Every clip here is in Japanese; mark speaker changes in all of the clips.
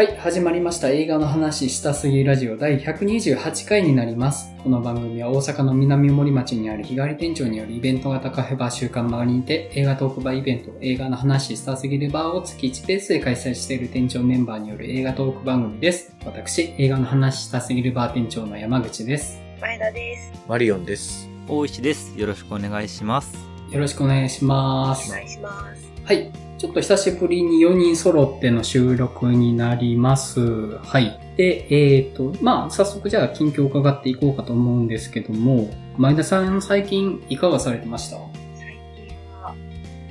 Speaker 1: はい、始まりました。映画の話したすぎラジオ第128回になります。この番組は大阪の南森町にある日帰り店長によるイベント型カフェバー週間回りにて映画トークバーイベント映画の話したすぎるバーを月1ペースで開催している店長メンバーによる映画トーク番組です。私、映画の話したすぎるバー店長の山口です。
Speaker 2: 前田です。
Speaker 3: マリオンです。
Speaker 4: 大石です。よろしくお願いします。
Speaker 1: よろしくお願いします。
Speaker 2: お願いします。
Speaker 1: はい。ちょっと久しぶりに4人揃っての収録になります。はい。で、えっ、と、まあ、早速じゃあ近況を伺っていこうかと思うんですけども、前田さん最近いかがされてました？
Speaker 2: 最近は、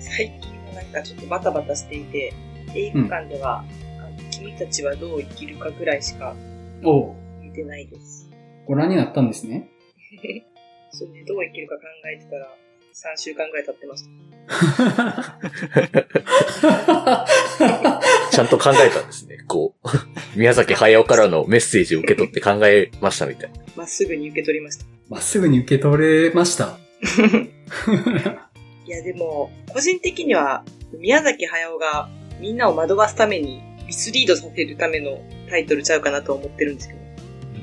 Speaker 2: 最近はなんかちょっとバタバタしていて、映画館では、あの君たちはどう生きるかぐらいしか
Speaker 1: お
Speaker 2: 見てないです。
Speaker 1: ご覧になったんですね？
Speaker 2: それでどう生きるか考えてたら、3週間ぐらい経ってました。
Speaker 3: ちゃんと考えたんですね。こう、宮崎駿からのメッセージを受け取って考えましたみたいな。
Speaker 2: まっすぐに受け取りました。
Speaker 1: まっすぐに受け取れました。
Speaker 2: いやでも、個人的には、宮崎駿がみんなを惑わすために、ミスリードさせるためのタイトルちゃうかなと思ってるんですけど。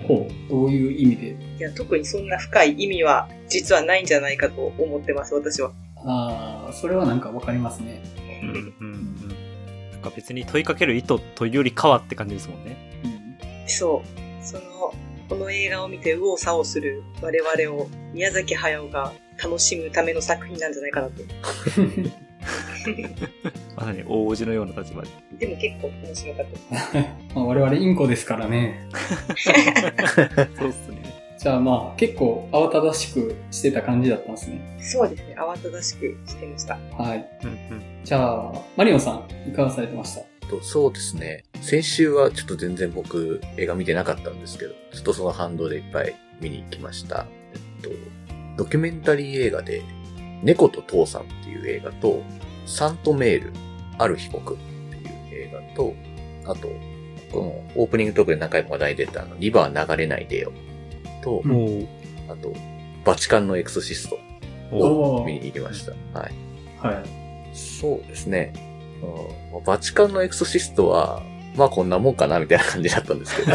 Speaker 1: ほう。どういう意味で？
Speaker 2: いや、特にそんな深い意味は実はないんじゃないかと思ってます、私は。
Speaker 1: ああ、それはなんかわかりますね。
Speaker 4: うんうんうん。なんか別に問いかける意図というよりかはって感じですもんね。
Speaker 1: うん
Speaker 2: そう。その、この映画を見て右往左往する我々を宮崎駿が楽しむための作品なんじゃないかなと。
Speaker 4: まさに大叔父のような立場で。
Speaker 2: でも結構面白かったです。
Speaker 1: まあ、我々インコですからね。
Speaker 4: そうっすね。
Speaker 1: じゃあまあ、結構慌ただしくしてた感じだったんですね。
Speaker 2: そうですね。慌ただしくしてました。
Speaker 1: はい。
Speaker 4: うんうん。
Speaker 1: じゃあ、マリオンさん、いかがされてました？
Speaker 3: とそうですね。先週はちょっと全然僕映画見てなかったんですけど、ちょっとその反動でいっぱい見に行きました。えっと、ドキュメンタリー映画で、猫と父さんっていう映画と、サントメール、ある被告っていう映画と、あと、このオープニングトークで何回も話題に出たあの、リバー流れないでよ。と、
Speaker 1: うん
Speaker 4: お
Speaker 3: あと、バチカンのエクソシスト
Speaker 4: お
Speaker 3: を見に行きました。はい。
Speaker 1: はい。
Speaker 3: そうですね。うん、バチカンのエクソシストは、まあこんなもんかなみたいな感じだったんですけど。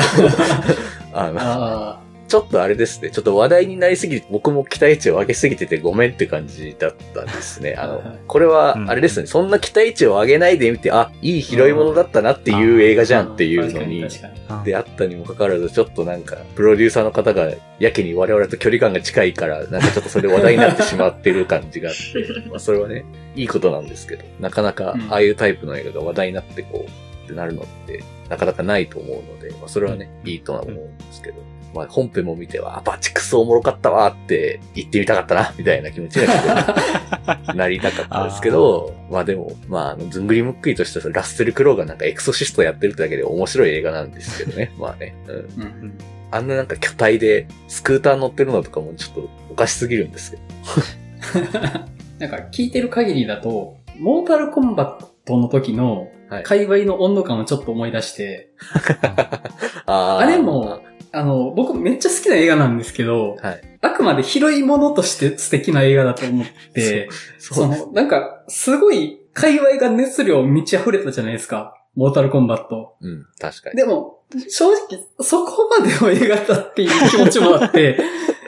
Speaker 3: あの、
Speaker 1: あ
Speaker 3: ちょっとあれですね。ちょっと話題になりすぎて、僕も期待値を上げすぎててごめんって感じだったんですね。あのこれは、あれですね。そんな期待値を上げないでみて、あ、いい拾い物だったなっていう映画じゃんっていうのに、であったにもかかわらず、ちょっとなんか、プロデューサーの方がやけに我々と距離感が近いから、なんかちょっとそれ話題になってしまってる感じがあって、まあそれはね、いいことなんですけど、なかなか
Speaker 1: うん。
Speaker 3: ああいうタイプの映画が話題になってこう、ってなるのって、なかなかないと思うので、まあそれはね、いいとは思うんですけど、まあ本編も見ては、あ、バチクソおもろかったわって言ってみたかったな、みたいな気持ちになりたかったですけど、まあでも、まあずんぐりむっくりとしたラッセル・クロウがなんかエクソシストやってるってだけで面白い映画なんですけどね。まあね。うん。
Speaker 1: うん
Speaker 3: あんななんか巨体でスクーター乗ってるのとかもちょっとおかしすぎるんですけど。
Speaker 1: なんか聞いてる限りだと、モータルコンバットの時の
Speaker 3: はい。
Speaker 1: 界隈の温度感をちょっと思い出して、
Speaker 3: あー
Speaker 1: あれも、あの、僕めっちゃ好きな映画なんですけど、
Speaker 3: はい。
Speaker 1: あくまで広いものとして素敵な映画だと思って、
Speaker 3: そ
Speaker 1: そうの、なんか、すごい、界隈が熱量満ち溢れたじゃないですか。モータルコンバット。
Speaker 3: うん、確かに。
Speaker 1: でも、正直、そこまでの映画だっていう気持ちもあって、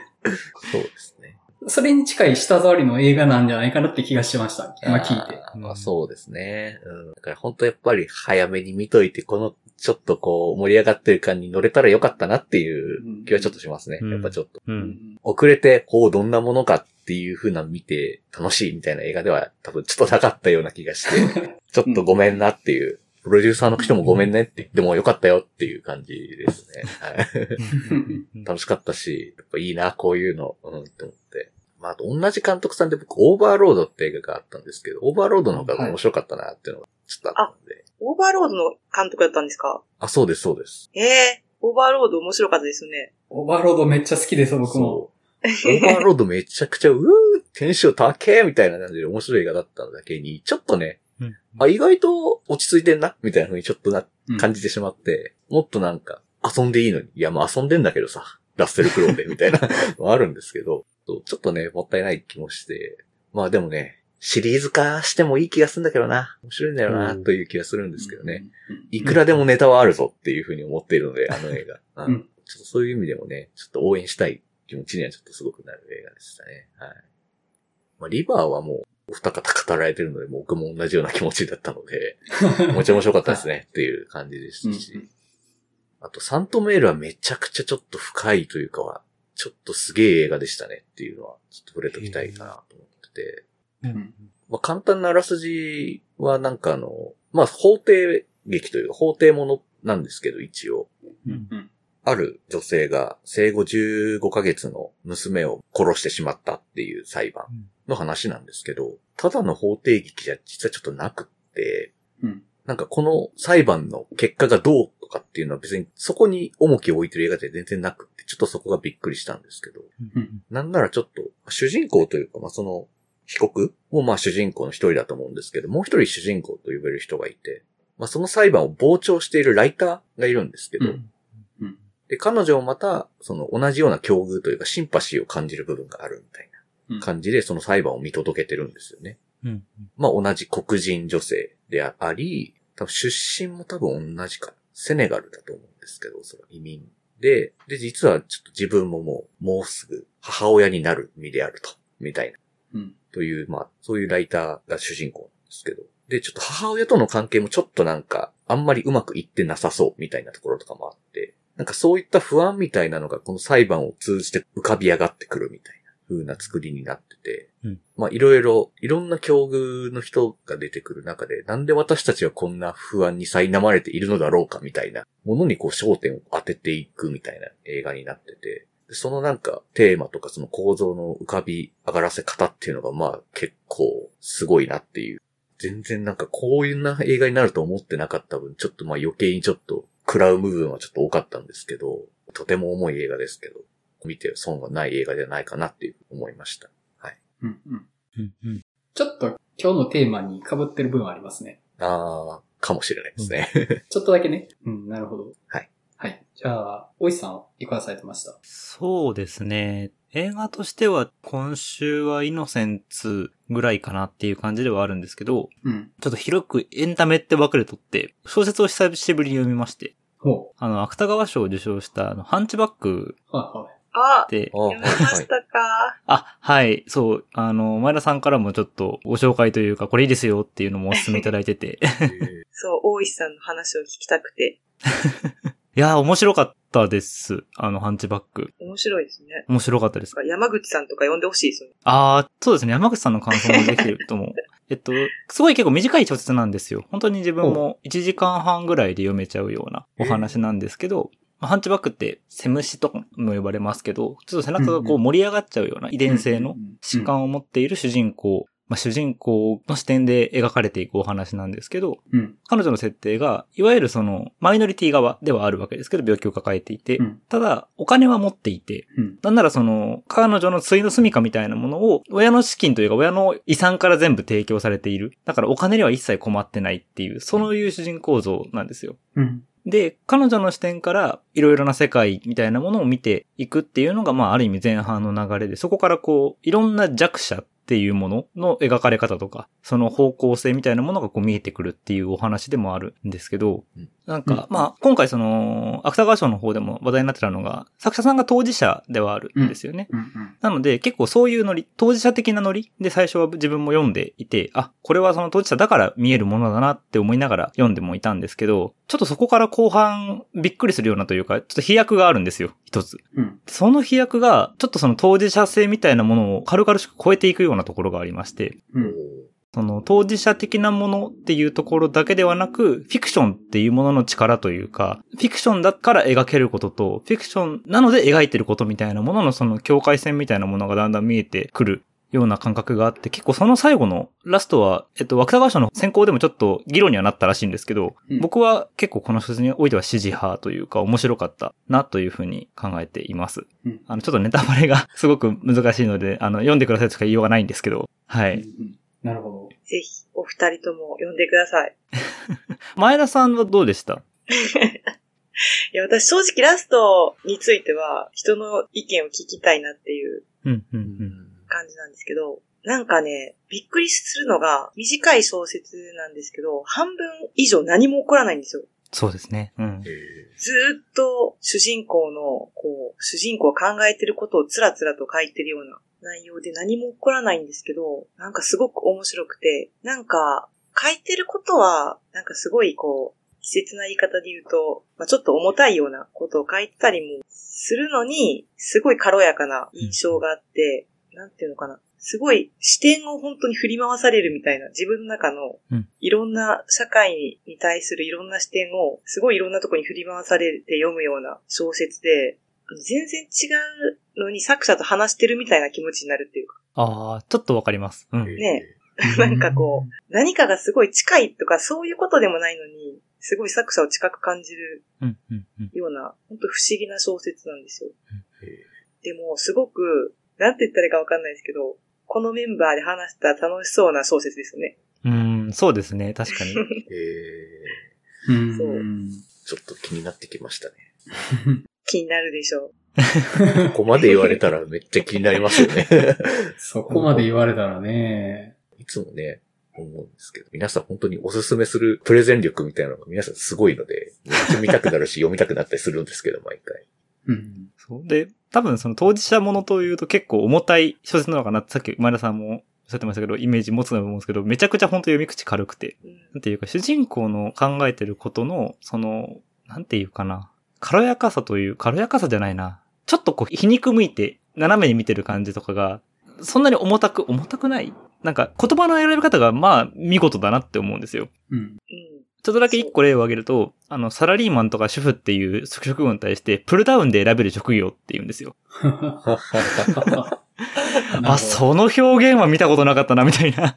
Speaker 3: そうですね。
Speaker 1: それに近い舌触りの映画なんじゃないかなって気がしました。今聞いて。
Speaker 3: まあそうですね。うん。だから本当やっぱり早めに見といて、このちょっとこう盛り上がってる感に乗れたらよかったなっていう気はちょっとしますね。
Speaker 4: うん
Speaker 3: やっぱちょっと。
Speaker 4: う。
Speaker 1: うんん
Speaker 3: 遅れて、こうどんなものかっていう風なの見て楽しいみたいな映画では多分ちょっとなかったような気がして、ちょっとごめんなっていう。プロデューサーの人もごめんねって言ってもよかったよっていう感じですね。はい。楽しかったし、やっぱいいな、こういうの、うん、って思って。まあ、あと同じ監督さんで僕、オーバーロードって映画があったんですけど、オーバーロードの方が面白かったなっていうのがちょっとあったんで。
Speaker 2: オーバーロードの監督だったんですか？
Speaker 3: あそうです、そうです。
Speaker 2: ええオーバーロード面白かったですね。
Speaker 1: オーバーロードめっちゃ好きです、僕も。
Speaker 3: オーバーロードめちゃくちゃ、うー、テンション高えみたいな感じで面白い映画だっただけに、ちょっとね、
Speaker 4: うん
Speaker 3: あ、意外と落ち着いてんなみたいな風にちょっとな、
Speaker 1: うん
Speaker 3: 感じてしまって、もっとなんか、遊んでいいのに。いや、もう遊んでんだけどさ、ラッセルクローで、みたいなのあるんですけど、ちょっとね、もったいない気もして、まあでもね、シリーズ化してもいい気がするんだけどな。面白いんだよな、
Speaker 1: うん
Speaker 3: という気がするんですけどね。
Speaker 1: うん。
Speaker 3: いくらでもネタはあるぞっていうふうに思っているので、あの 映画。うん
Speaker 1: うん
Speaker 3: ちょっとそういう意味でもね、ちょっと応援したい気持ちにはちょっとすごくなる映画でしたね。はい。まあ、リバーはもう、お二方語られてるので、僕も同じような気持ちだったので、めっちゃ面白かったですねっていう感じでしたし。あと、サントメールはめちゃくちゃちょっと深いというかは、ちょっとすげえ映画でしたねっていうのは、ちょっと触れときたいかなと思ってて。
Speaker 1: うん。
Speaker 3: まあ、簡単なあらすじはなんかあの、まあ、法廷劇というか、法廷ものなんですけど、一応。
Speaker 1: うん。うん。
Speaker 3: ある女性が生後15ヶ月の娘を殺してしまったっていう裁判の話なんですけど、ただの法廷劇じゃ実はちょっとなくって、
Speaker 1: うん。
Speaker 3: なんかこの裁判の結果がどうとかっていうのは別にそこに重きを置いてる映画で全然なくって、ちょっとそこがびっくりしたんですけど、
Speaker 1: うん。
Speaker 3: なんならちょっと主人公というか、まあその被告？もまあ主人公の一人だと思うんですけど、もう一人主人公と呼べる人がいて、まあその裁判を傍聴しているライターがいるんですけど、
Speaker 1: うんうん
Speaker 3: で、彼女もまた、その同じような境遇というかシンパシーを感じる部分があるみたい
Speaker 1: うん
Speaker 3: な感じで、その裁判を見届けてるんですよね。
Speaker 4: うん。
Speaker 3: まあ同じ黒人女性であり、多分出身も多分同じか。セネガルだと思うんですけど、その移民で、で、実はちょっと自分ももう、もうすぐ母親になる身であると、みたいな。
Speaker 1: うん。
Speaker 3: という、まあ、そういうライターが主人公なんですけど。で、ちょっと母親との関係もちょっとなんか、あんまりうまくいってなさそう、みたいなところとかもあって、なんかそういった不安みたいなのがこの裁判を通じて浮かび上がってくるみたいな風な作りになってて、
Speaker 4: うん。
Speaker 3: まあいろいろ、いろんな境遇の人が出てくる中で、なんで私たちはこんな不安に苛まれているのだろうかみたいなものにこう焦点を当てていくみたいな映画になってて、でそのなんかテーマとかその構造の浮かび上がらせ方っていうのがまあ結構すごいなっていう。全然なんかこういうな映画になると思ってなかった分、ちょっとまあ余計にちょっと食らう部分はちょっと多かったんですけど、とても重い映画ですけど、見て損がない映画じゃないかなっていう思いました。はい。
Speaker 1: うんうん
Speaker 4: うん。うん。
Speaker 1: ちょっと今日のテーマに被ってる部分はありますね。
Speaker 3: あー、かもしれないですね。
Speaker 1: ちょっとだけね。うん、なるほど。
Speaker 3: はい。
Speaker 1: はい。じゃあ、おいさん、いかがされてました？
Speaker 4: そうですね。映画としては今週はイノセンツぐらいかなっていう感じではあるんですけど、
Speaker 1: うん。
Speaker 4: ちょっと広くエンタメって分けるとって、小説を久しぶりに読みまして、
Speaker 1: ほ
Speaker 4: あの、芥川賞を受賞したあの、ハンチバック
Speaker 1: う。はいはい。
Speaker 2: あ、
Speaker 4: で、
Speaker 3: あ
Speaker 2: 読みましたか？
Speaker 4: あ、はい、そう、あの、前田さんからもちょっとご紹介というか、これいいですよっていうのもお勧めいただいてて、
Speaker 2: そう、大石さんの話を聞きたくて。
Speaker 4: いやー、面白かったです。あの、ハンチバック。
Speaker 2: 面白いですね。
Speaker 4: 面白かったです。
Speaker 2: 山口さんとか呼んでほしいですよね。
Speaker 4: あー、そうですね。山口さんの感想もできると思う。えっと、すごい結構短い小説なんですよ。本当に自分も1時間半ぐらいで読めちゃうようなお話なんですけど、まあハンチバックって、セムシとかも呼ばれますけど、ちょっと背中がこう盛り上がっちゃうような遺伝性の疾患を持っている主人公、まあ、主人公の視点で描かれていくお話なんですけど、
Speaker 1: うん。
Speaker 4: 彼女の設定が、いわゆるその、マイノリティ側ではあるわけですけど、病気を抱えていて、
Speaker 1: うん。
Speaker 4: ただ、お金は持っていて、
Speaker 1: うん。
Speaker 4: なんならその、彼女のついの住処みたいなものを、親の資金というか親の遺産から全部提供されている。だからお金には一切困ってないっていう、そういう主人公像なんですよ。
Speaker 1: うん。
Speaker 4: で、彼女の視点からいろいろな世界みたいなものを見ていくっていうのが、まあある意味前半の流れで、そこからこう、いろんな弱者っていうものの描かれ方とか、その方向性みたいなものがこう見えてくるっていうお話でもあるんですけど
Speaker 3: うん、
Speaker 4: なんか、まあ今回その、芥川賞の方でも話題になってたのが、作者さんが当事者ではあるんですよね。
Speaker 1: うん。
Speaker 4: なので、結構そういうノリ、当事者的なノリで最初は自分も読んでいて、あ、これはその当事者だから見えるものだなって思いながら読んでもいたんですけど、ちょっとそこから後半びっくりするようなというか、ちょっと飛躍があるんですよ、一つ。
Speaker 1: うん。
Speaker 4: その飛躍が、ちょっとその当事者性みたいなものを軽々しく超えていくようなところがありまして、
Speaker 1: うん。
Speaker 4: その当事者的なものっていうところだけではなく、フィクションっていうものの力というか、フィクションだから描けることと、フィクションなので描いてることみたいなもののその境界線みたいなものがだんだん見えてくるような感覚があって、結構その最後のラストは、えっと、芥川賞の選考でもちょっと議論にはなったらしいんですけど、
Speaker 1: うん
Speaker 4: 僕は結構この小説においては支持派というか面白かったなというふうに考えています。
Speaker 1: うん
Speaker 4: あの、ちょっとネタバレがすごく難しいので、あの、読んでくださいとしか言いようがないんですけど、はい。
Speaker 1: うんなるほ
Speaker 2: ぜひ、お二人とも呼んでください。
Speaker 4: 前田さんはどうでした？
Speaker 2: いや、私正直ラストについては、人の意見を聞きたいなっていう
Speaker 4: うん、うん、うん。
Speaker 2: 感じなんですけど、なんかね、びっくりするのが、短い小説なんですけど、半分以上何も起こらないんですよ。
Speaker 4: そうですね。うん
Speaker 3: え。
Speaker 2: ずーっと主人公の、こう、主人公が考えてることをつらつらと書いてるような内容で何も起こらないんですけど、なんかすごく面白くて、なんか、書いてることは、なんかすごいこう、季節な言い方で言うと、まあ、ちょっと重たいようなことを書いてたりもするのに、すごい軽やかな印象があって、なんていうのかな。すごい視点を本当に振り回されるみたいな自分の中の
Speaker 4: うん
Speaker 2: いろんな社会に対するいろんな視点をすごいいろんなとこに振り回されて読むような小説で、全然違うのに作者と話してるみたいな気持ちになるっていうか、
Speaker 4: ああ、ちょっとわかります。うん。
Speaker 2: ね なんかこう、何かがすごい近いとかそういうことでもないのに、すごい作者を近く感じる
Speaker 4: うん、うん、うん。
Speaker 2: ような、本当不思議な小説なんですよ。
Speaker 3: え
Speaker 2: でも、すごく、なんて言ったらいいかわかんないですけど、このメンバーで話したら楽しそうな小説ですよね。
Speaker 4: うーん、そうですね。確かに。
Speaker 3: ーえ
Speaker 1: うん
Speaker 2: そう
Speaker 3: ーちょっと気になってきましたね。
Speaker 2: 気になるでしょう。
Speaker 3: ここまで言われたらめっちゃ気になりますよね。
Speaker 1: そこまで言われたらね。
Speaker 3: いつもね、思うんですけど、皆さん本当におすすめするプレゼン力みたいなのが皆さんすごいので、めっちゃ見たくなるし読みたくなったりするんですけど、毎回。
Speaker 1: うん。
Speaker 4: そう。で、多分その当事者ものというと結構重たい小説なのかなってさっき前田さんもおっしゃってましたけど、イメージ持つと思うんですけど、めちゃくちゃ本当読み口軽くて。
Speaker 2: うん
Speaker 4: なんていうか、主人公の考えてることの、その、なんていうかな。軽やかさという、軽やかさじゃないな。ちょっとこう、皮肉向いて、斜めに見てる感じとかが、そんなに重たく、重たくないなんか、言葉の選び方が、まあ、見事だなって思うんですよ。
Speaker 1: うん。
Speaker 2: うん。
Speaker 4: ちょっとだけ一個例を挙げると、あの、サラリーマンとか主婦っていう職業に対して、プルダウンで選べる職業って言うんですよ。あ、その表現は見たことなかったな、みたいな。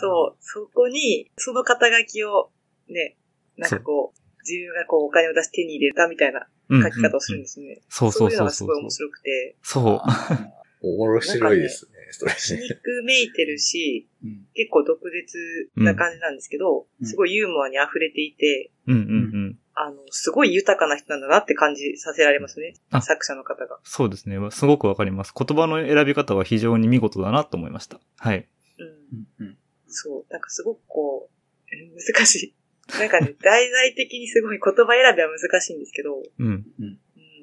Speaker 2: そう、そこに、その肩書きを、ね、なんかこう、自分がこうお金を出して手に入れたみたいな
Speaker 4: うん
Speaker 2: 書き方をするんですよね。
Speaker 4: そうそう
Speaker 2: いうのがす
Speaker 4: そうそう
Speaker 2: ごい面白くて、
Speaker 4: そう。
Speaker 3: 面白いですね、それ
Speaker 2: 皮
Speaker 3: ね。
Speaker 2: 肉めいてるし、
Speaker 1: うん
Speaker 2: 結構毒舌な感じなんですけど、
Speaker 1: うん
Speaker 2: すごいユーモアに溢れていて、
Speaker 4: うんうんうん。
Speaker 2: あの、すごい豊かな人なんだなって感じさせられますね
Speaker 4: あ。
Speaker 2: 作者の方が。
Speaker 4: そうですね。すごくわかります。言葉の選び方は非常に見事だなと思いました。はい。
Speaker 2: うん。
Speaker 1: うん
Speaker 2: そう。なんかすごくこう、え難しい。なんかね、題材的にすごい言葉選びは難しいんですけど、
Speaker 4: うん。
Speaker 2: うん、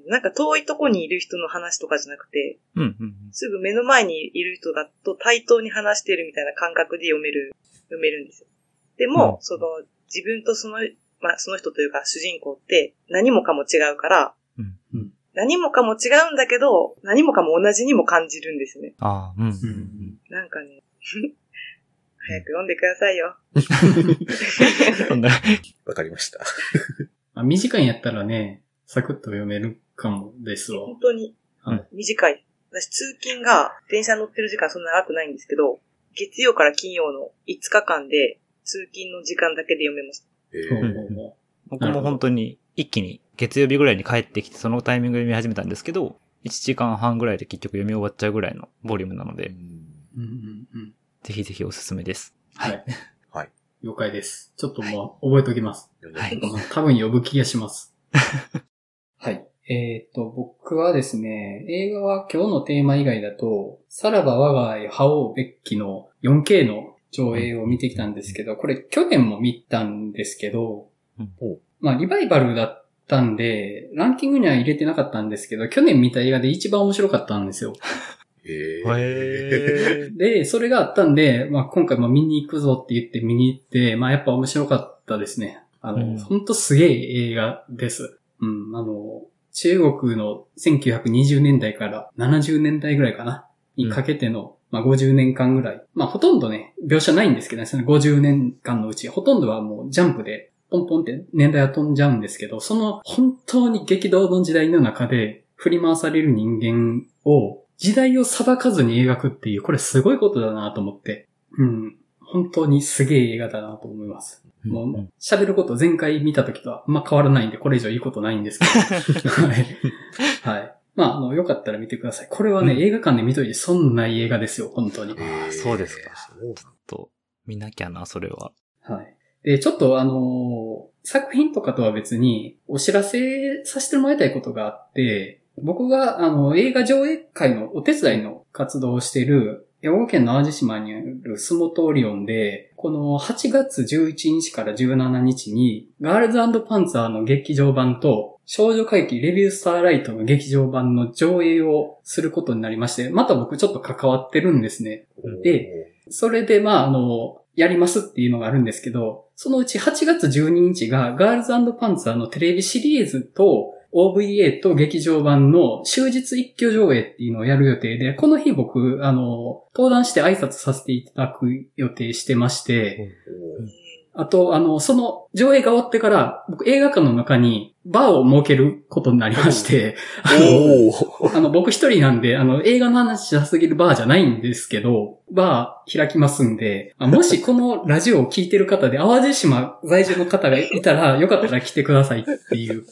Speaker 2: なんか遠いとこにいる人の話とかじゃなくて、
Speaker 4: うんうん
Speaker 2: すぐ目の前にいる人だと対等に話してるみたいな感覚で読める、読めるんですよ。でも、
Speaker 4: うん
Speaker 2: その、自分とその、まあ、その人というか主人公って何もかも違うから、
Speaker 4: うん
Speaker 1: うん
Speaker 2: 何もかも違うんだけど、何もかも同じにも感じるんですね。
Speaker 4: ああ、うん。
Speaker 1: う
Speaker 4: うんん。
Speaker 2: なんかね、早く読んでくださいよ。
Speaker 4: そんな
Speaker 3: わかりました。
Speaker 1: まあ短いんやったらね、サクッと読めるかもですわ。
Speaker 2: 本当に
Speaker 1: はい
Speaker 2: 短い。私通勤が電車乗ってる時間そんな長くないんですけど、月曜から金曜の5日間で通勤の時間だけで読めます。
Speaker 3: え
Speaker 1: ほう
Speaker 3: ー
Speaker 4: 僕も本当に一気に月曜日ぐらいに帰ってきてそのタイミングで読み始めたんですけど、1時間半ぐらいで結局読み終わっちゃうぐらいのボリュームなので、
Speaker 1: う。うんうんうん。
Speaker 4: ぜひぜひおすすめです。
Speaker 1: はい。
Speaker 3: はい。
Speaker 1: 了解です。ちょっともう覚えておきます。
Speaker 4: はい
Speaker 1: 多分呼ぶ気がします。はい。えっ、と、僕はですね、映画は今日のテーマ以外だと、さらば我が愛覇王ベッキの 4K の上映を見てきたんですけど、これ去年も見たんですけど
Speaker 4: うん、
Speaker 1: まあリバイバルだったんで、ランキングには入れてなかったんですけど、去年見た映画で一番面白かったんですよ。
Speaker 3: え
Speaker 4: へー。
Speaker 1: で、それがあったんで、まあ今回も見に行くぞって言って見に行って、まあやっぱ面白かったですね。あの、
Speaker 4: うん
Speaker 1: ほんとすげえ映画です。うん、あの、中国の1920年代から70年代ぐらいかな、にかけての、まあ50年間ぐらい。まあほとんどね、描写ないんですけどね、その50年間のうち、ほとんどはもうジャンプで、ポンポンって年代は飛んじゃうんですけど、その本当に激動の時代の中で振り回される人間を時代を裁かずに描くっていう、これすごいことだなと思って。うん。本当にすげえ映画だなと思います。も
Speaker 4: う
Speaker 1: 喋ること前回見た時とはあんま変わらないんで、これ以上いいことないんですけど。はい。はい。まあ、あの、よかったら見てください。これはね、
Speaker 4: うん
Speaker 1: 映画館で見といて損ない映画ですよ、本当に。
Speaker 4: あーそうですか
Speaker 3: そう
Speaker 4: と、見なきゃな、それは。
Speaker 1: はい。で、ちょっとあのー作品とかとは別にお知らせさせてもらいたいことがあって、僕があの映画上映会のお手伝いの活動をしている兵庫県の淡路島にあるスモトオリオンで、この8月11日から17日に、ガールズパンツァーの劇場版と、少女歌劇レビュースターライトの劇場版の上映をすることになりまして、また僕ちょっと関わってるんですね。で、それで、まあ、あの、やりますっていうのがあるんですけど、そのうち8月12日がガールズパンツァーのテレビシリーズと OVA と劇場版の終日一挙上映っていうのをやる予定で、この日僕、あの、登壇して挨拶させていただく予定してまして、あと、あの、その上映が終わってから、僕映画館の中にバーを設けることになりまして、あの、あの、僕一人なんで、あの、映画の話しなすぎるバーじゃないんですけど、バー開きますんで、あもしこのラジオを聞いてる方で、淡路島在住の方がいたら、よかったら来てくださいっていう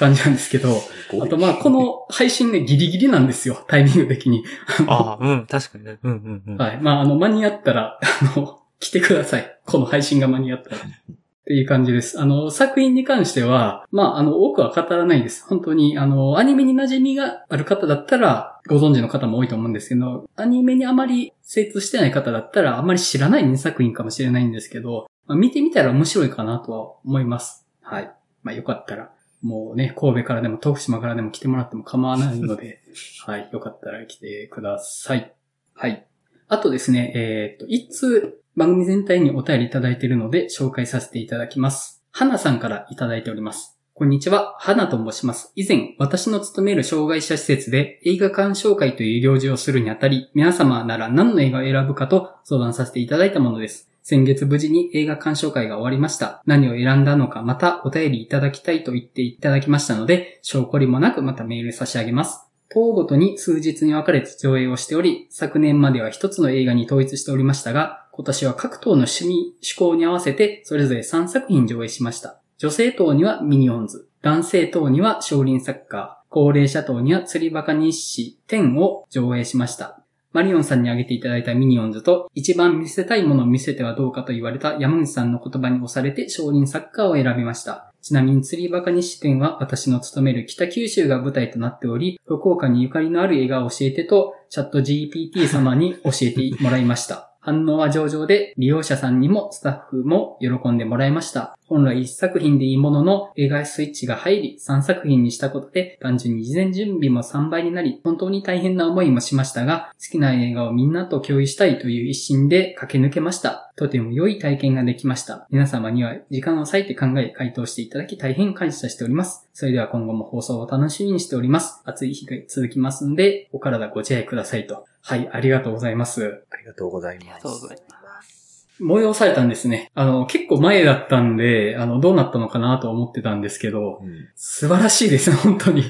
Speaker 1: 感じなんですけど、あとまあ、この配信ね、ギリギリなんですよ、タイミング的に。
Speaker 4: ああ、うん、確かにね。うんうんうん。
Speaker 1: はい。まあ、あの、間に合ったら、あの、来てください。この配信が間に合ったら。っていう感じです。あの、作品に関しては、まあ、あの、多くは語らないです。本当に、あの、アニメに馴染みがある方だったら、ご存知の方も多いと思うんですけど、アニメにあまり精通してない方だったら、あまり知らない2作品かもしれないんですけど、まあ、見てみたら面白いかなとは思います。はい。まあ、よかったら、もうね、神戸からでも徳島からでも来てもらっても構わないので、はい。よかったら来てください。はい。あとですね、えっ、と、一通番組全体にお便りいただいているので紹介させていただきます。花さんからいただいております。こんにちは、花と申します。以前、私の勤める障害者施設で映画鑑賞会という行事をするにあたり、皆様なら何の映画を選ぶかと相談させていただいたものです。先月無事に映画鑑賞会が終わりました。何を選んだのかまたお便りいただきたいと言っていただきましたので、証拠りもなくまたメール差し上げます。当ごとに数日に分かれて上映をしており、昨年までは一つの映画に統一しておりましたが、今年は各棟の趣味、趣向に合わせてそれぞれ3作品上映しました。女性棟にはミニオンズ、男性棟には少林サッカー、高齢者棟には釣りバカ日誌10を上映しました。マリオンさんに挙げていただいたミニオンズと、一番見せたいものを見せてはどうかと言われた山口さんの言葉に押されて少林サッカーを選びました。ちなみに釣りバカ日誌10は私の勤める北九州が舞台となっており、福岡にゆかりのある映画を教えてと、 ChatGPT 様に教えてもらいました。反応は上々で、利用者さんにもスタッフも喜んでもらいました。本来1作品でいいものの、映画スイッチが入り、3作品にしたことで、単純に事前準備も3倍になり、本当に大変な思いもしましたが、好きな映画をみんなと共有したいという一心で駆け抜けました。とても良い体験ができました。皆様には時間を割いて考え、回答していただき大変感謝しております。それでは今後も放送を楽しみにしております。暑い日が続きますので、お体ご自愛くださいと。はい、ありがとうございます。
Speaker 3: ありがとうござい
Speaker 4: ありが
Speaker 3: ます。
Speaker 4: とうござい
Speaker 2: ます。
Speaker 1: 催されたんですね。あの、結構前だったんで、あの、どうなったのかなと思ってたんですけど、
Speaker 3: うん
Speaker 1: 素晴らしいですね、本当に。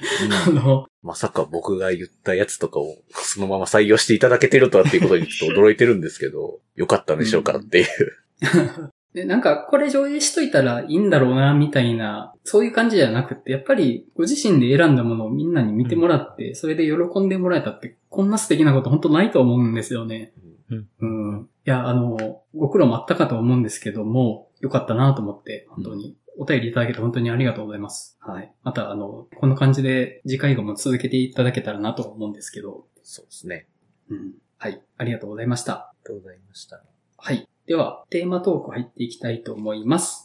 Speaker 1: あの、
Speaker 3: まさか僕が言ったやつとかをそのまま採用していただけてるとはっていうことにちょっと驚いてるんですけど、よかったんでしょうかっていう。
Speaker 1: でなんか、これ上映しといたらいいんだろうな、みたいな、そういう感じじゃなくって、やっぱりご自身で選んだものをみんなに見てもらって、それで喜んでもらえたって、こんな素敵なこと本当ないと思うんですよね。うん。いや、あの、ご苦労もあったかと思うんですけども、よかったなと思って、本当に。お便りいただけて本当にありがとうございます。はい。また、あの、こんな感じで次回後も続けていただけたらなと思うんですけど、
Speaker 3: そうですね。
Speaker 1: うん。はい。ありがとうございました。
Speaker 3: ありがとうございました。
Speaker 1: はい。では、テーマトーク入っていきたいと思います。